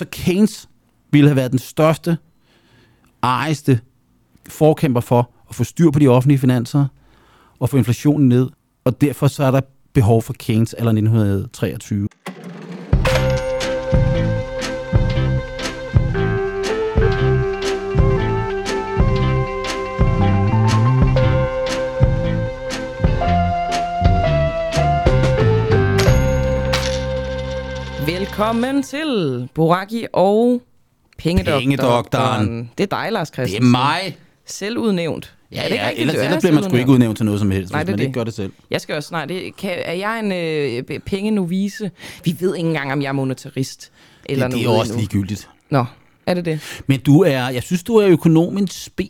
Så Keynes ville have været den største, ejeste forkæmper for at få styr på de offentlige finanser og få inflationen ned. Og derfor så er der behov for Keynes eller 1923. Velkommen til Boraki og Pengedoktoren. Pengedoktoren. Det er dig, Lars Det Christensen. er mig. Selvudnævnt. Ja, Er det ja, rigtigt, ellers, er ellers bliver man sgu ikke udnævnt til noget som helst, Nej, hvis det man det. ikke gør det selv. Jeg skal også snart. Det, kan, er jeg en øh, pengenovise? Vi ved ikke engang, om jeg er monetarist. Eller det, det er noget også endnu. ligegyldigt. Nå, er det det? Men du er, jeg synes, du er økonomens spe.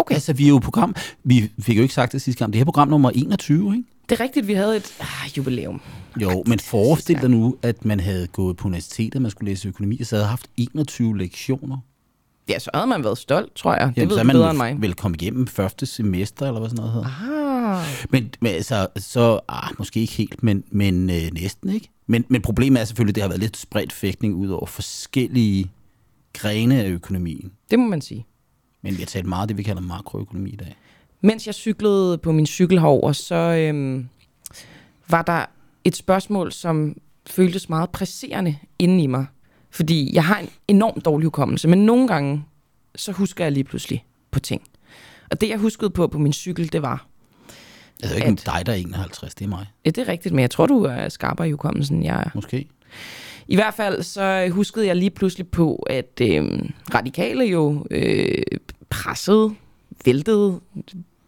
Okay. Altså, vi er jo program, vi fik jo ikke sagt det sidste gang, det her program nummer 21, ikke? Det er rigtigt, vi havde et ah, jubilæum. Jo, men forestil dig nu, at man havde gået på universitetet, man skulle læse økonomi, og så havde haft 21 lektioner. Ja, så havde man været stolt, tror jeg. det Jamen, ved så du bedre end mig. vel kommet igennem første semester, eller hvad sådan noget hedder. Ah, Men, men altså, så, ah, måske ikke helt, men, men øh, næsten, ikke? Men, men problemet er selvfølgelig, at det har været lidt spredt fægtning ud over forskellige grene af økonomien. det må man sige. Men vi har talt meget af det, vi kalder makroøkonomi i dag. Mens jeg cyklede på min cykel herover, så øhm, var der et spørgsmål, som føltes meget presserende inde i mig. Fordi jeg har en enormt dårlig hukommelse, men nogle gange, så husker jeg lige pludselig på ting. Og det, jeg huskede på på min cykel, det var, Altså ikke At- dig, der er 51, det er mig. ja, det er rigtigt, men jeg tror, du er skarpere i hukommelsen, jeg er. Måske. I hvert fald så huskede jeg lige pludselig på, at øh, radikale jo øh, pressede, væltede,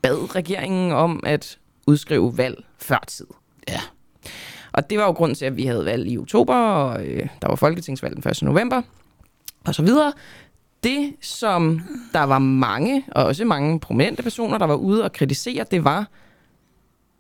bad regeringen om at udskrive valg før tid. Ja. Og det var jo grunden til, at vi havde valg i oktober, og øh, der var folketingsvalg den 1. november, og så videre. Det, som der var mange, og også mange prominente personer, der var ude og kritisere, det var,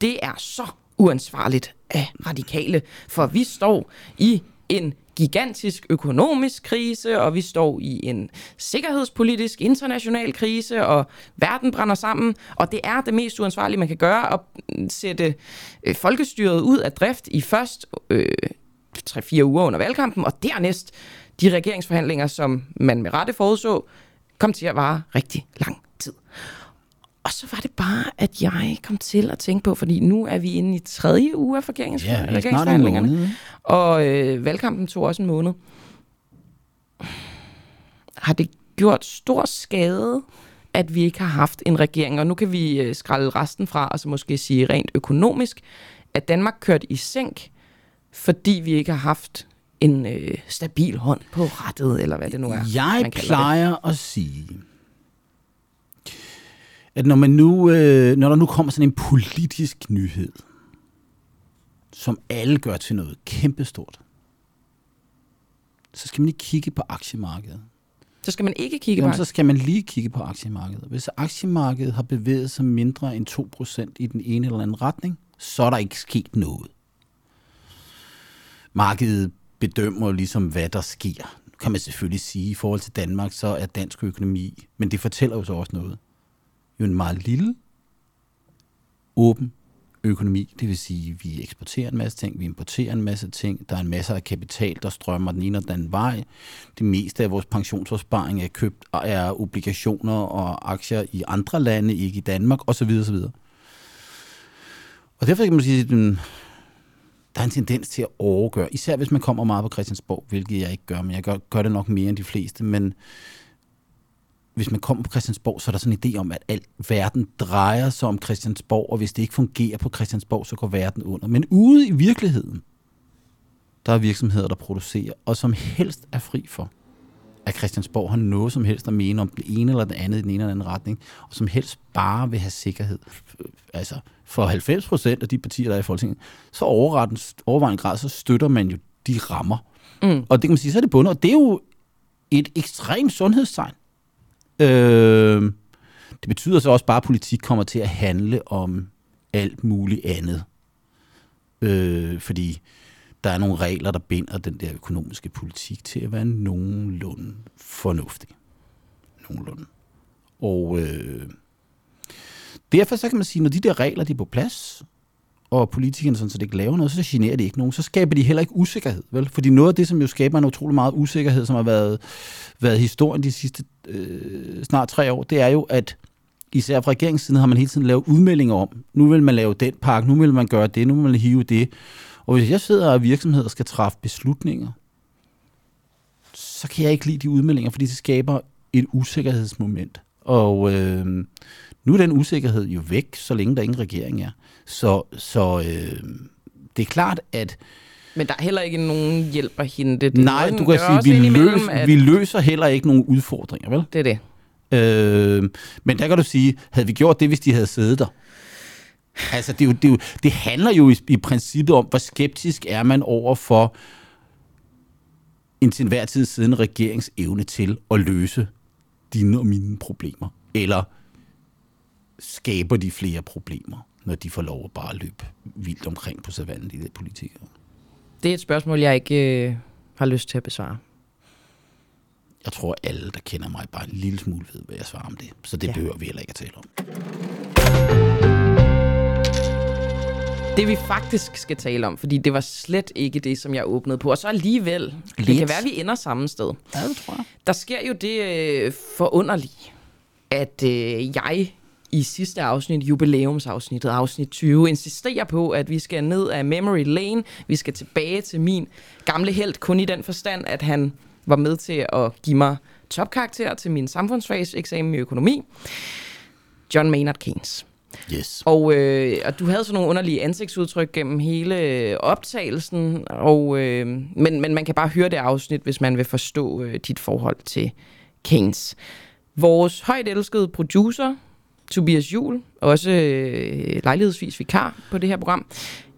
det er så uansvarligt af radikale, for vi står i en gigantisk økonomisk krise, og vi står i en sikkerhedspolitisk international krise, og verden brænder sammen, og det er det mest uansvarlige, man kan gøre, at sætte øh, folkestyret ud af drift i først øh, 3-4 uger under valgkampen, og dernæst de regeringsforhandlinger, som man med rette forudså, kom til at vare rigtig lang tid. Og så var det bare, at jeg kom til at tænke på, fordi nu er vi inde i tredje uge af Ja, det er regeringsforhandlingerne. ikke? Og øh, valgkampen tog også en måned. Har det gjort stor skade, at vi ikke har haft en regering? Og nu kan vi øh, skralde resten fra, og så måske sige rent økonomisk, at Danmark kørte i sænk, fordi vi ikke har haft en øh, stabil hånd på rettet, eller hvad det nu er. Jeg plejer at sige, at når, man nu, øh, når der nu kommer sådan en politisk nyhed, som alle gør til noget kæmpestort, så skal man ikke kigge på aktiemarkedet. Så skal man ikke kigge Jamen, på så skal man lige kigge på aktiemarkedet. Hvis aktiemarkedet har bevæget sig mindre end 2% i den ene eller anden retning, så er der ikke sket noget. Markedet bedømmer ligesom, hvad der sker. Nu kan man selvfølgelig sige, i forhold til Danmark, så er dansk økonomi, men det fortæller jo så også noget. Jo en meget lille, åben økonomi, det vil sige, at vi eksporterer en masse ting, vi importerer en masse ting, der er en masse af kapital, der strømmer den ene og den anden vej. Det meste af vores pensionsopsparing er købt af obligationer og aktier i andre lande, ikke i Danmark, osv. osv. Og derfor kan man sige, at mm, der er en tendens til at overgøre, især hvis man kommer meget på Christiansborg, hvilket jeg ikke gør, men jeg gør, gør det nok mere end de fleste, men hvis man kommer på Christiansborg, så er der sådan en idé om, at al verden drejer sig om Christiansborg, og hvis det ikke fungerer på Christiansborg, så går verden under. Men ude i virkeligheden, der er virksomheder, der producerer, og som helst er fri for, at Christiansborg har noget som helst at mene om det ene eller det andet i den ene eller anden retning, og som helst bare vil have sikkerhed. Altså, for 90 procent af de partier, der er i Folketinget, så overvejende grad, så støtter man jo de rammer. Mm. Og det kan man sige, så er det bundet, og det er jo et ekstremt sundhedstegn. Øh, det betyder så også bare, at politik kommer til at handle om alt muligt andet. Øh, fordi der er nogle regler, der binder den der økonomiske politik til at være nogenlunde fornuftig. Nogenlunde. Og øh, derfor så kan man sige, når de der regler de er på plads, og politikerne sådan set ikke laver noget, så generer de ikke nogen. Så skaber de heller ikke usikkerhed, vel? Fordi noget af det, som jo skaber en utrolig meget usikkerhed, som har været, været historien de sidste øh, snart tre år, det er jo, at især fra regeringssiden har man hele tiden lavet udmeldinger om, nu vil man lave den pakke, nu vil man gøre det, nu vil man hive det. Og hvis jeg sidder og virksomheder skal træffe beslutninger, så kan jeg ikke lide de udmeldinger, fordi det skaber et usikkerhedsmoment. Og øh, nu er den usikkerhed jo væk, så længe der ingen regering er. Så, så øh, det er klart, at... Men der er heller ikke nogen hjælp at hente. Det nej, du kan sige, vi, løs, at... vi løser heller ikke nogen udfordringer, vel? Det er det. Øh, men der kan du sige, havde vi gjort det, hvis de havde siddet der? Altså, det, er jo, det, er jo, det handler jo i, i princippet om, hvor skeptisk er man over for en til enhver tid siden regerings evne til at løse dine og mine problemer. Eller skaber de flere problemer, når de får lov at bare løbe vildt omkring på savannen, de der politikere? Det er et spørgsmål, jeg ikke øh, har lyst til at besvare. Jeg tror, alle, der kender mig, bare en lille smule ved, hvad jeg svarer om det. Så det ja. behøver vi heller ikke at tale om. Det vi faktisk skal tale om, fordi det var slet ikke det, som jeg åbnede på. Og så alligevel, Lidt. det kan være, at vi ender samme sted. Ja, det tror jeg. Der sker jo det øh, forunderlige, at øh, jeg i sidste afsnit, jubilæumsafsnittet, afsnit 20, insisterer på, at vi skal ned af Memory Lane. Vi skal tilbage til min gamle held, kun i den forstand, at han var med til at give mig topkarakter til min samfundsfagseksamen i økonomi. John Maynard Keynes. Yes. Og, øh, og du havde sådan nogle underlige ansigtsudtryk gennem hele optagelsen, og, øh, men, men man kan bare høre det afsnit, hvis man vil forstå øh, dit forhold til Keynes. Vores højt elskede producer, Tobias Jul, også øh, lejlighedsvis vikar på det her program,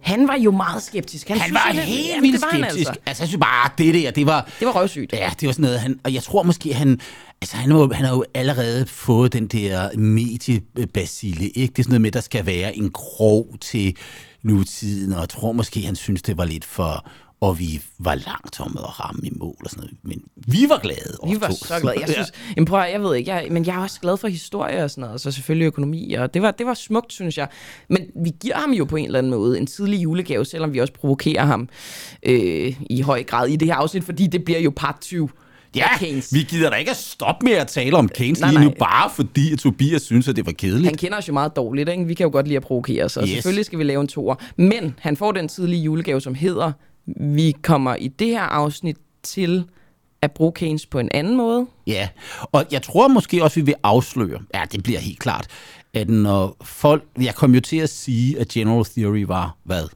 han var jo meget skeptisk. Han, han var helt helt vildt skeptisk. Altså. altså, jeg synes bare, det der, det var... Det var røvsygt. Ja, det var sådan noget, han, og jeg tror måske, han... Altså, han, var, han har jo allerede fået den der mediebasile, ikke? Det er sådan noget med, der skal være en krog til nutiden, og jeg tror måske, han synes, det var lidt for og vi var langt om at ramme i mål og sådan noget. Men vi var glade. Vi var så glade. Jeg synes, ja. prøv, jeg ved ikke, jeg, men jeg er også glad for historie og sådan noget, og så selvfølgelig økonomi, og det var, det var smukt, synes jeg. Men vi giver ham jo på en eller anden måde en tidlig julegave, selvom vi også provokerer ham øh, i høj grad i det her afsnit, fordi det bliver jo part 20. Ja, Keynes. vi gider da ikke at stoppe med at tale om Keynes nej, lige nu, bare fordi at Tobias synes, at det var kedeligt. Han kender os jo meget dårligt, ikke? Vi kan jo godt lide at provokere os, og yes. selvfølgelig skal vi lave en toer. Men han får den tidlige julegave, som hedder vi kommer i det her afsnit til at bruge Keynes på en anden måde. Ja, og jeg tror måske også, vi vil afsløre, ja, det bliver helt klart, at når folk, jeg kom jo til at sige, at General Theory var, hvad?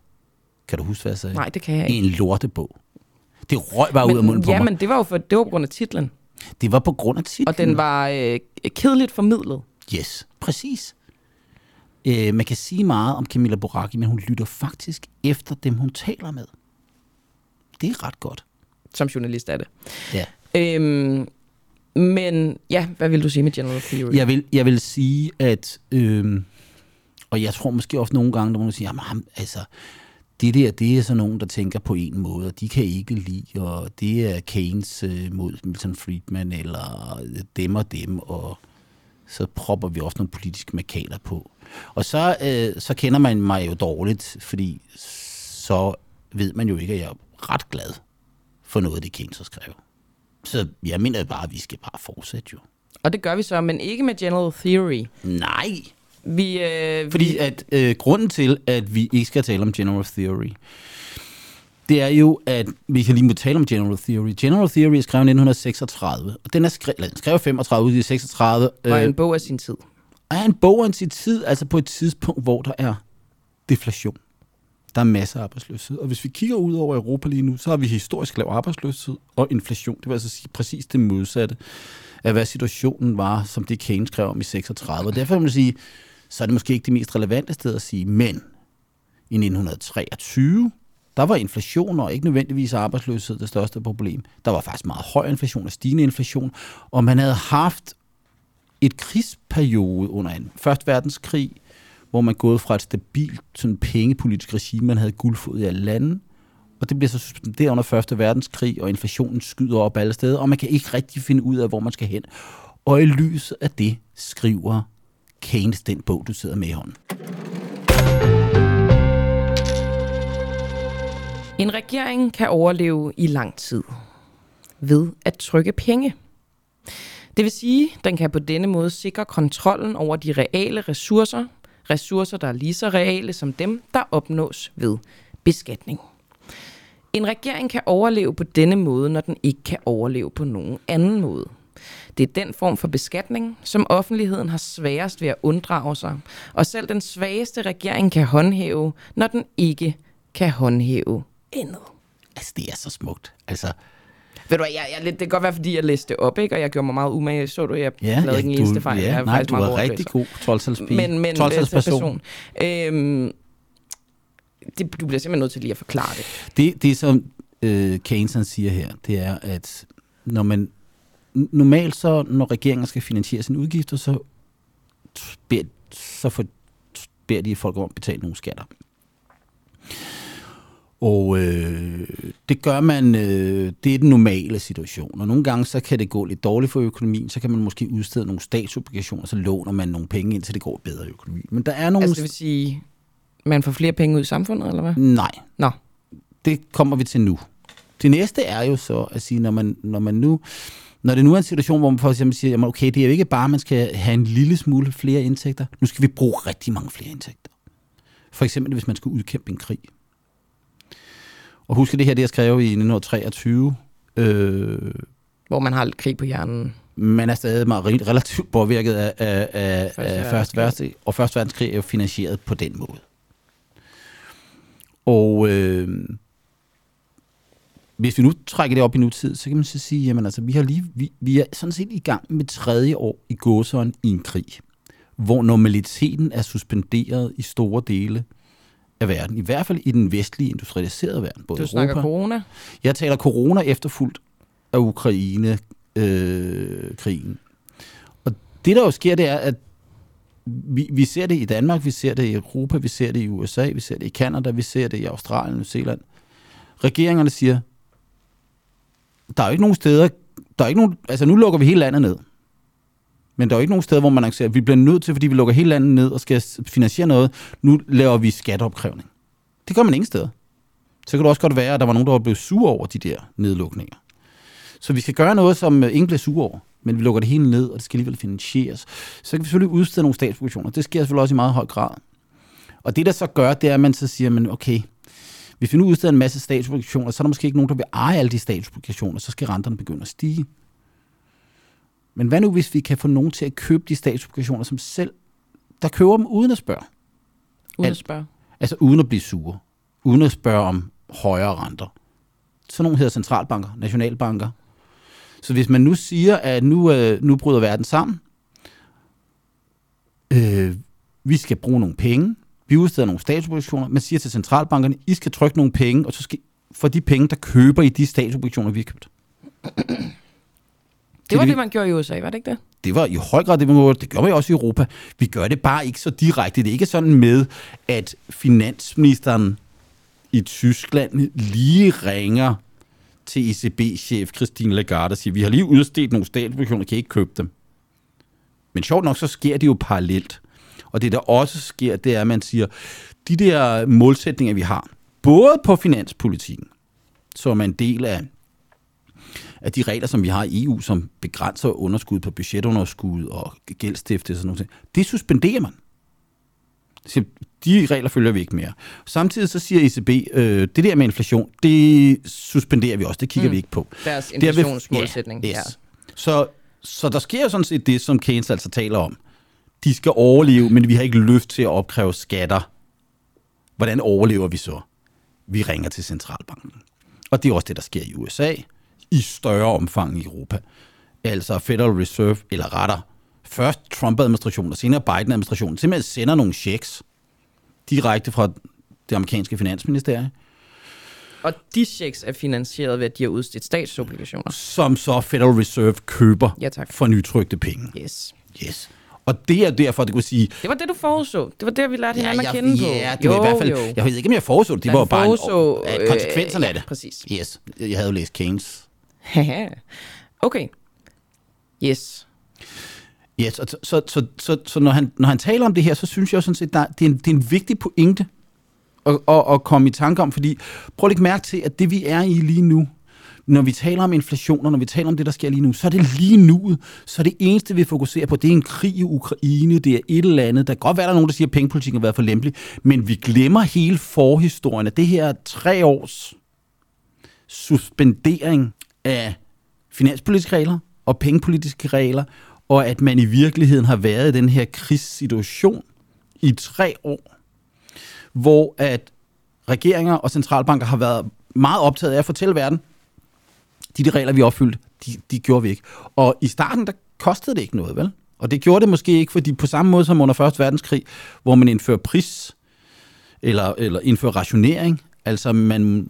Kan du huske, hvad jeg sagde? Nej, det kan jeg ikke. En lortebog. Det røg bare men, ud af munden på ja, mig. men det var jo for, det var på grund af titlen. Det var på grund af titlen. Og den var øh, kedeligt formidlet. Yes, præcis. Øh, man kan sige meget om Camilla Boracchi, men hun lytter faktisk efter dem, hun taler med det er ret godt. Som journalist er det. Ja. Øhm, men ja, hvad vil du sige med General Theory? Jeg vil, jeg vil sige, at... Øhm, og jeg tror måske også nogle gange, der må sige, jamen, altså, det der, det er sådan nogen, der tænker på en måde, og de kan ikke lide, og det er Keynes øh, mod Milton Friedman, eller dem og dem, og så propper vi også nogle politiske markader på. Og så, øh, så kender man mig jo dårligt, fordi så ved man jo ikke, at jeg ret glad for noget, det Keynes har skrevet. Så jeg mener bare, at vi skal bare fortsætte jo. Og det gør vi så, men ikke med General Theory. Nej. Vi, øh, Fordi vi... at øh, grunden til, at vi ikke skal tale om General Theory, det er jo, at vi kan lige må tale om General Theory. General Theory er skrevet i 1936, og den er skrevet, skrevet 35 ud i 36. Og øh, en bog af sin tid. Og er en bog af sin tid, altså på et tidspunkt, hvor der er deflation. Der er masser af arbejdsløshed. Og hvis vi kigger ud over Europa lige nu, så har vi historisk lav arbejdsløshed og inflation. Det vil altså sige præcis det modsatte af, hvad situationen var, som det Keynes skrev om i 36. Og derfor vil man sige, så er det måske ikke det mest relevante sted at sige, men i 1923, der var inflation og ikke nødvendigvis arbejdsløshed det største problem. Der var faktisk meget høj inflation og stigende inflation, og man havde haft et krigsperiode under en første verdenskrig, hvor man gået fra et stabilt sådan pengepolitisk regime, man havde guldfod i alle lande, og det bliver så suspenderet under Første Verdenskrig, og inflationen skyder op alle steder, og man kan ikke rigtig finde ud af, hvor man skal hen. Og i lyset af det skriver Keynes den bog, du sidder med i hånden. En regering kan overleve i lang tid ved at trykke penge. Det vil sige, at den kan på denne måde sikre kontrollen over de reale ressourcer, ressourcer, der er lige så reale som dem, der opnås ved beskatning. En regering kan overleve på denne måde, når den ikke kan overleve på nogen anden måde. Det er den form for beskatning, som offentligheden har sværest ved at unddrage sig, og selv den svageste regering kan håndhæve, når den ikke kan håndhæve andet. Altså, det er så smukt. Altså, ved du hvad, jeg, jeg, det kan godt være, fordi jeg læste det op, ikke? og jeg gjorde mig meget umage. Så du, jeg ja, lavede ikke en eneste fejl. Ja, jeg er nej, faktisk du meget god rigtig god 12 Men, men 12 øh, person. Øhm, det, du bliver simpelthen nødt til lige at forklare det. Det, det som øh, Keynes siger her, det er, at når man normalt så, når regeringen skal finansiere sine udgifter, så beder, så for, beder de folk om at betale nogle skatter. Og øh, det gør man, øh, det er den normale situation. Og nogle gange så kan det gå lidt dårligt for økonomien, så kan man måske udstede nogle statsobligationer, så låner man nogle penge ind, så det går bedre i økonomien. Men der er nogle... Altså det vil sige, man får flere penge ud i samfundet, eller hvad? Nej, Nå, det kommer vi til nu. Det næste er jo så at sige, når man, når man nu, når det nu er en situation, hvor man for eksempel siger, jamen okay, det er jo ikke bare, at man skal have en lille smule flere indtægter. Nu skal vi bruge rigtig mange flere indtægter. For eksempel, hvis man skal udkæmpe en krig. Og husk det her, det jeg skrev i 1923. Øh, hvor man har lidt krig på hjernen. man er stadig meget re- relativt påvirket af, af, af, Første af første verdenskrig. Og første verdenskrig er jo finansieret på den måde. Og øh, hvis vi nu trækker det op i nutid, så kan man så sige, jamen altså, vi, har lige, vi, vi er sådan set i gang med tredje år i gåsøjne i en krig, hvor normaliteten er suspenderet i store dele af verden. I hvert fald i den vestlige industrialiserede verden. Både Du Europa, snakker corona. jeg taler corona efterfulgt af Ukraine-krigen. Øh, krigen. og det, der jo sker, det er, at vi, vi ser det i Danmark, vi ser det i Europa, vi ser det i USA, vi ser det i Kanada, vi ser det i Australien, New Zealand. Regeringerne siger, der er jo ikke nogen steder, der er ikke nogen, altså nu lukker vi hele landet ned. Men der er jo ikke nogen steder, hvor man annoncerer, at vi bliver nødt til, fordi vi lukker hele landet ned og skal finansiere noget, nu laver vi skatteopkrævning. Det gør man ingen steder så kan det også godt være, at der var nogen, der var blevet sure over de der nedlukninger. Så vi skal gøre noget, som øh, ingen bliver sure over, men vi lukker det hele ned, og det skal alligevel finansieres. Så kan vi selvfølgelig udstede nogle statsobligationer. Det sker selvfølgelig også i meget høj grad. Og det, der så gør, det er, at man så siger, men okay, hvis vi nu udsteder en masse statsobligationer, så er der måske ikke nogen, der vil eje alle de statsobligationer, så skal renterne begynde at stige. Men hvad nu, hvis vi kan få nogen til at købe de statsobligationer, som selv, der køber dem uden at spørge? Uden at spørge. Altså uden at blive sure. Uden at spørge om højere renter. Sådan nogle hedder centralbanker, nationalbanker. Så hvis man nu siger, at nu, øh, nu bryder verden sammen, øh, vi skal bruge nogle penge, vi udsteder nogle statsobligationer, man siger til centralbankerne, I skal trykke nogle penge, og så skal for de penge, der køber I de statsobligationer, vi har købt. Det var det, man gjorde i USA, var det ikke det? Det var i høj grad det, man gjorde. Det gør vi også i Europa. Vi gør det bare ikke så direkte. Det er ikke sådan med, at finansministeren i Tyskland lige ringer til ECB-chef Christine Lagarde og siger, vi har lige udstedt nogle statsobligationer, kan I ikke købe dem? Men sjovt nok, så sker det jo parallelt. Og det, der også sker, det er, at man siger, de der målsætninger, vi har, både på finanspolitikken, som er en del af af de regler, som vi har i EU, som begrænser underskud på budgetunderskud og gældstiftelse og sådan noget, det suspenderer man. Så De regler følger vi ikke mere. Samtidig så siger ECB, øh, det der med inflation, det suspenderer vi også, det kigger mm. vi ikke på. Deres er inflationsmålsætning. Ja, yes. Så, så der sker jo sådan set det, som Keynes altså taler om. De skal overleve, men vi har ikke lyst til at opkræve skatter. Hvordan overlever vi så? Vi ringer til centralbanken. Og det er også det, der sker i USA, i større omfang i Europa. Altså Federal Reserve, eller retter, først Trump-administrationen og senere Biden-administrationen, simpelthen sender nogle checks direkte fra det amerikanske finansministerie, Og de checks er finansieret ved, at de har udstedt statsobligationer. som så Federal Reserve køber Ja, tak. for nytrykte penge. Yes. Yes. Og det er derfor, det kunne sige... Det var det, du forudså. Det var det, vi lærte hinanden at kende på. ja, det var i hvert fald... Jo. Jeg ved ikke, om jeg forudså det. Det var jo bare forudså, en, øh, øh, konsekvenserne af ja, det. præcis. Yes. Jeg havde jo læst Keynes. Haha. okay. Yes. Yes, og så, så, så, så, så når, han, når han taler om det her, så synes jeg jo sådan set, der, det, er en, det er en vigtig pointe, at, at, at komme i tanke om, fordi prøv at lægge mærke til, at det vi er i lige nu, når vi taler om inflation, og når vi taler om det, der sker lige nu, så er det lige nu, så er det eneste, vi fokuserer på, det er en krig i Ukraine, det er et eller andet. Der kan godt være, der er nogen, der siger, at pengepolitikken har været for lempelig, men vi glemmer hele forhistorien af det her tre års suspendering af finanspolitiske regler og pengepolitiske regler, og at man i virkeligheden har været i den her krigssituation i tre år, hvor at regeringer og centralbanker har været meget optaget af at fortælle verden, de, de regler, vi opfyldte, de, de gjorde vi ikke. Og i starten, der kostede det ikke noget, vel? Og det gjorde det måske ikke, fordi på samme måde som under 1. verdenskrig, hvor man indfører pris, eller, eller indfører rationering, altså man,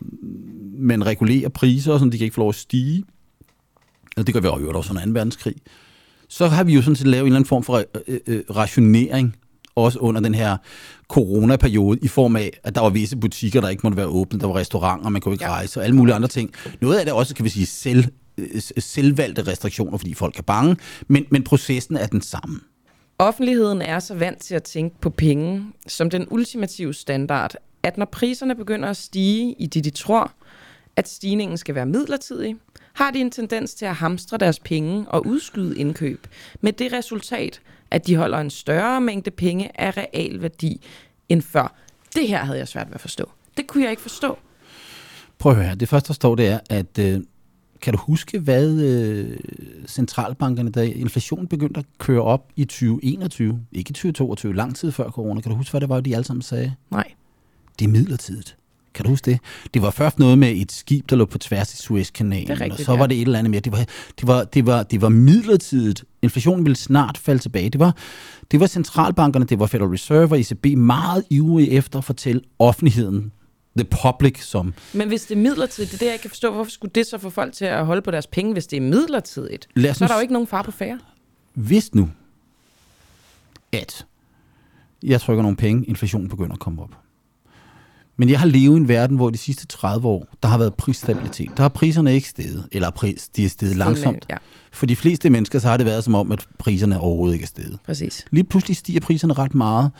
man regulerer priser, så de kan ikke få lov at stige, og det gør vi også under 2. verdenskrig, så har vi jo sådan set lavet en eller anden form for øh, øh, rationering, også under den her coronaperiode, i form af, at der var visse butikker, der ikke måtte være åbne, der var restauranter, man kunne ikke ja. rejse, og alle mulige andre ting. Noget af det også, kan vi sige, selv, øh, selvvalgte restriktioner, fordi folk er bange, men, men processen er den samme. Offentligheden er så vant til at tænke på penge som den ultimative standard, at når priserne begynder at stige i det, de tror, at stigningen skal være midlertidig, har de en tendens til at hamstre deres penge og udskyde indkøb, med det resultat, at de holder en større mængde penge af real værdi end før. Det her havde jeg svært ved at forstå. Det kunne jeg ikke forstå. Prøv at høre, det første, der står, det er, at øh, kan du huske, hvad øh, centralbankerne, da inflationen begyndte at køre op i 2021, ikke i 2022, lang tid før corona, kan du huske, hvad det var, de alle sammen sagde? Nej. Det er midlertidigt. Kan du huske det? Det var først noget med et skib, der lå på tværs i Suezkanalen, rigtigt, og så var det et eller andet mere. Det var, det var, det var, det var midlertidigt. Inflationen ville snart falde tilbage. Det var, det var centralbankerne, det var Federal Reserve og ECB meget ivrige efter at fortælle offentligheden, the public, som... Men hvis det er midlertidigt, det er det, jeg ikke kan forstå, hvorfor skulle det så få folk til at holde på deres penge, hvis det er midlertidigt? Lad så er der jo ikke nogen far på færre. Hvis nu, at jeg trykker nogle penge, inflationen begynder at komme op, men jeg har levet i en verden, hvor de sidste 30 år, der har været prisstabilitet. Der har priserne ikke steget, eller pris, de er steget langsomt. Ja. For de fleste mennesker, så har det været som om, at priserne overhovedet ikke er steget. Præcis. Lige pludselig stiger priserne ret meget.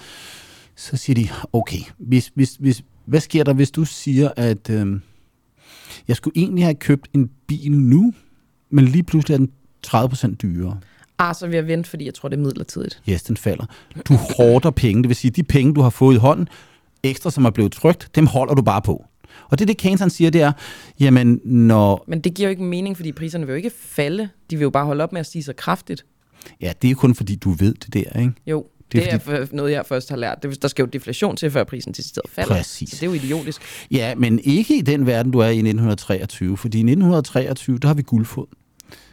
Så siger de, okay, hvis, hvis, hvis, hvad sker der, hvis du siger, at øh, jeg skulle egentlig have købt en bil nu, men lige pludselig er den 30% dyrere. Ah, så vil jeg vente, fordi jeg tror, det er midlertidigt. Yes, den falder. Du hårder penge, det vil sige, de penge, du har fået i hånden, ekstra, som er blevet trygt, dem holder du bare på. Og det det, Keynes han siger, det er, jamen når... Men det giver jo ikke mening, fordi priserne vil jo ikke falde. De vil jo bare holde op med at stige så kraftigt. Ja, det er kun fordi, du ved det der, ikke? Jo, det er, det er fordi... noget, jeg først har lært. Der skal jo deflation til, før prisen til stedet falder. Præcis. Så det er jo idiotisk. Ja, men ikke i den verden, du er i 1923. Fordi i 1923, der har vi guldfod.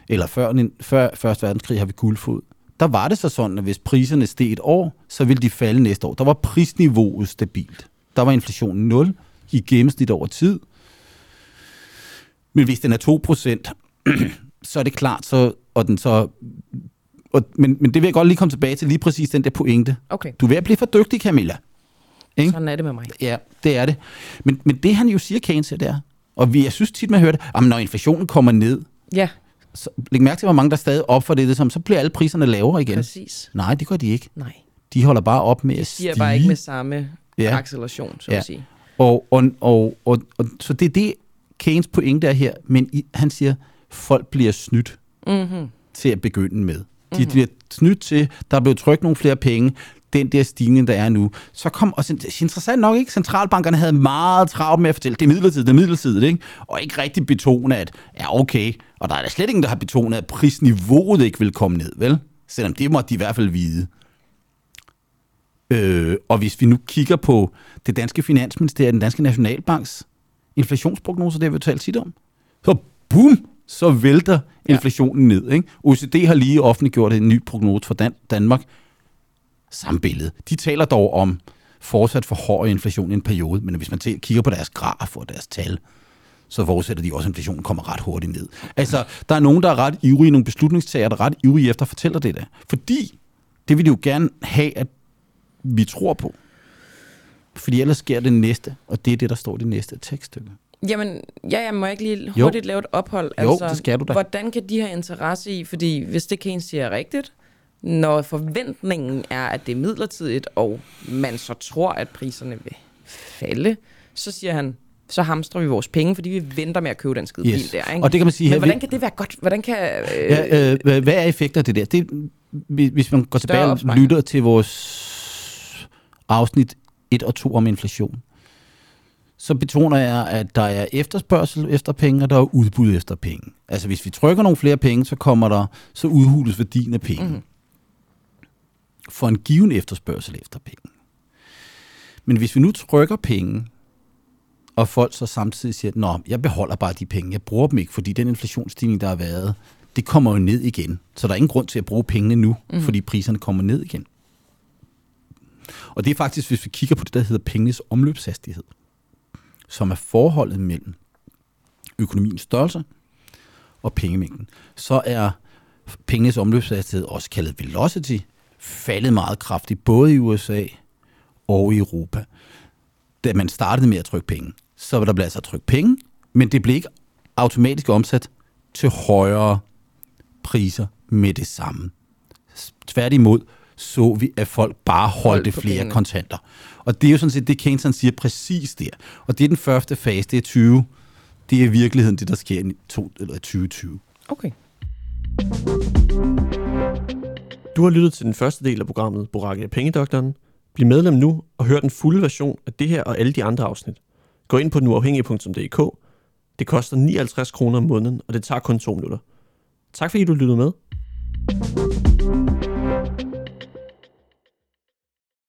Eller før, før Første Verdenskrig har vi guldfod der var det så sådan, at hvis priserne steg et år, så ville de falde næste år. Der var prisniveauet stabilt. Der var inflationen 0 i gennemsnit over tid. Men hvis den er 2%, så er det klart, så, og den så og, men, men det vil jeg godt lige komme tilbage til, lige præcis den der pointe. Okay. Du er ved at blive for dygtig, Camilla. Ikke? Sådan er det med mig. Ja, det er det. Men, men det han jo siger, Keynes, det er, og vi, jeg synes tit, man hører det, at når inflationen kommer ned, ja så, læg mærke til, hvor mange der stadig op for det, det som, så bliver alle priserne lavere igen. Præcis. Nej, det gør de ikke. Nej. De holder bare op med at stige. De bare ikke med samme ja. acceleration, så ja. at sige. Og, og, og, og, og, så det er det, Keynes pointe er her, men i, han siger, folk bliver snydt mm-hmm. til at begynde med. De mm-hmm. bliver snydt til, der er blevet trykt nogle flere penge, den der stigning, der er nu. Så kom, og interessant nok ikke, centralbankerne havde meget travlt med at fortælle, det er midlertidigt, det er midlertidigt, ikke? og ikke rigtig betone, at ja okay, og der er da slet ingen, der har betonet, at prisniveauet ikke vil komme ned, vel? Selvom det måtte de i hvert fald vide. Øh, og hvis vi nu kigger på det danske finansministerium, den danske nationalbanks inflationsprognoser, det har vi talt tit om, så boom, så vælter inflationen ja. ned. Ikke? OECD har lige offentliggjort en ny prognose for Dan- Danmark, samme billede. De taler dog om fortsat for høj inflation i en periode, men hvis man kigger på deres graf og deres tal, så forudsætter de også, at inflationen kommer ret hurtigt ned. Altså, der er nogen, der er ret ivrige, nogle beslutningstager, der er ret ivrige efter at fortælle det der. Fordi det vil de jo gerne have, at vi tror på. Fordi ellers sker det næste, og det er det, der står i det næste tekststykke. Jamen, ja, jeg må ikke lige hurtigt jo. lave et ophold. Jo, altså, det skal du da. Hvordan kan de have interesse i, fordi hvis det Keynes siger er rigtigt, når forventningen er, at det er midlertidigt, og man så tror, at priserne vil falde, så siger han, så hamstrer vi vores penge, fordi vi venter med at købe den skide Yes. bil der. Ikke? Og det kan man sige Men hvordan kan det være godt? Hvordan kan... Øh, Ja, øh, hvad er effekter af det der? Det, hvis man går tilbage og lytter til vores afsnit 1 og 2 om inflation, så betoner jeg, at der er efterspørgsel efter penge, og der er udbud efter penge. Altså hvis vi trykker nogle flere penge, så kommer der, så udhules værdien af penge. Mm-hmm. For en given efterspørgsel efter penge. Men hvis vi nu trykker penge, og folk så samtidig siger, at jeg beholder bare de penge, jeg bruger dem ikke, fordi den inflationsstigning, der har været, det kommer jo ned igen. Så der er ingen grund til at bruge pengene nu, mm. fordi priserne kommer ned igen. Og det er faktisk, hvis vi kigger på det, der hedder pengenes omløbshastighed, som er forholdet mellem økonomiens størrelse og pengemængden, så er pengenes omløbshastighed, også kaldet velocity, faldet meget kraftigt, både i USA og i Europa. Da man startede med at trykke penge, så var der blev altså trykt penge, men det blev ikke automatisk omsat til højere priser med det samme. Tværtimod så vi, at folk bare holdte på flere pengene. kontanter. Og det er jo sådan set det, Keynes han siger præcis der. Og det er den første fase, det er 20. Det er i virkeligheden det, der sker i to, eller 2020. Okay. Du har lyttet til den første del af programmet Borakke af Pengedoktoren. Bliv medlem nu og hør den fulde version af det her og alle de andre afsnit. Gå ind på nuafhængig.dk. Det koster 59 kroner om måneden, og det tager kun to minutter. Tak fordi du lyttede med.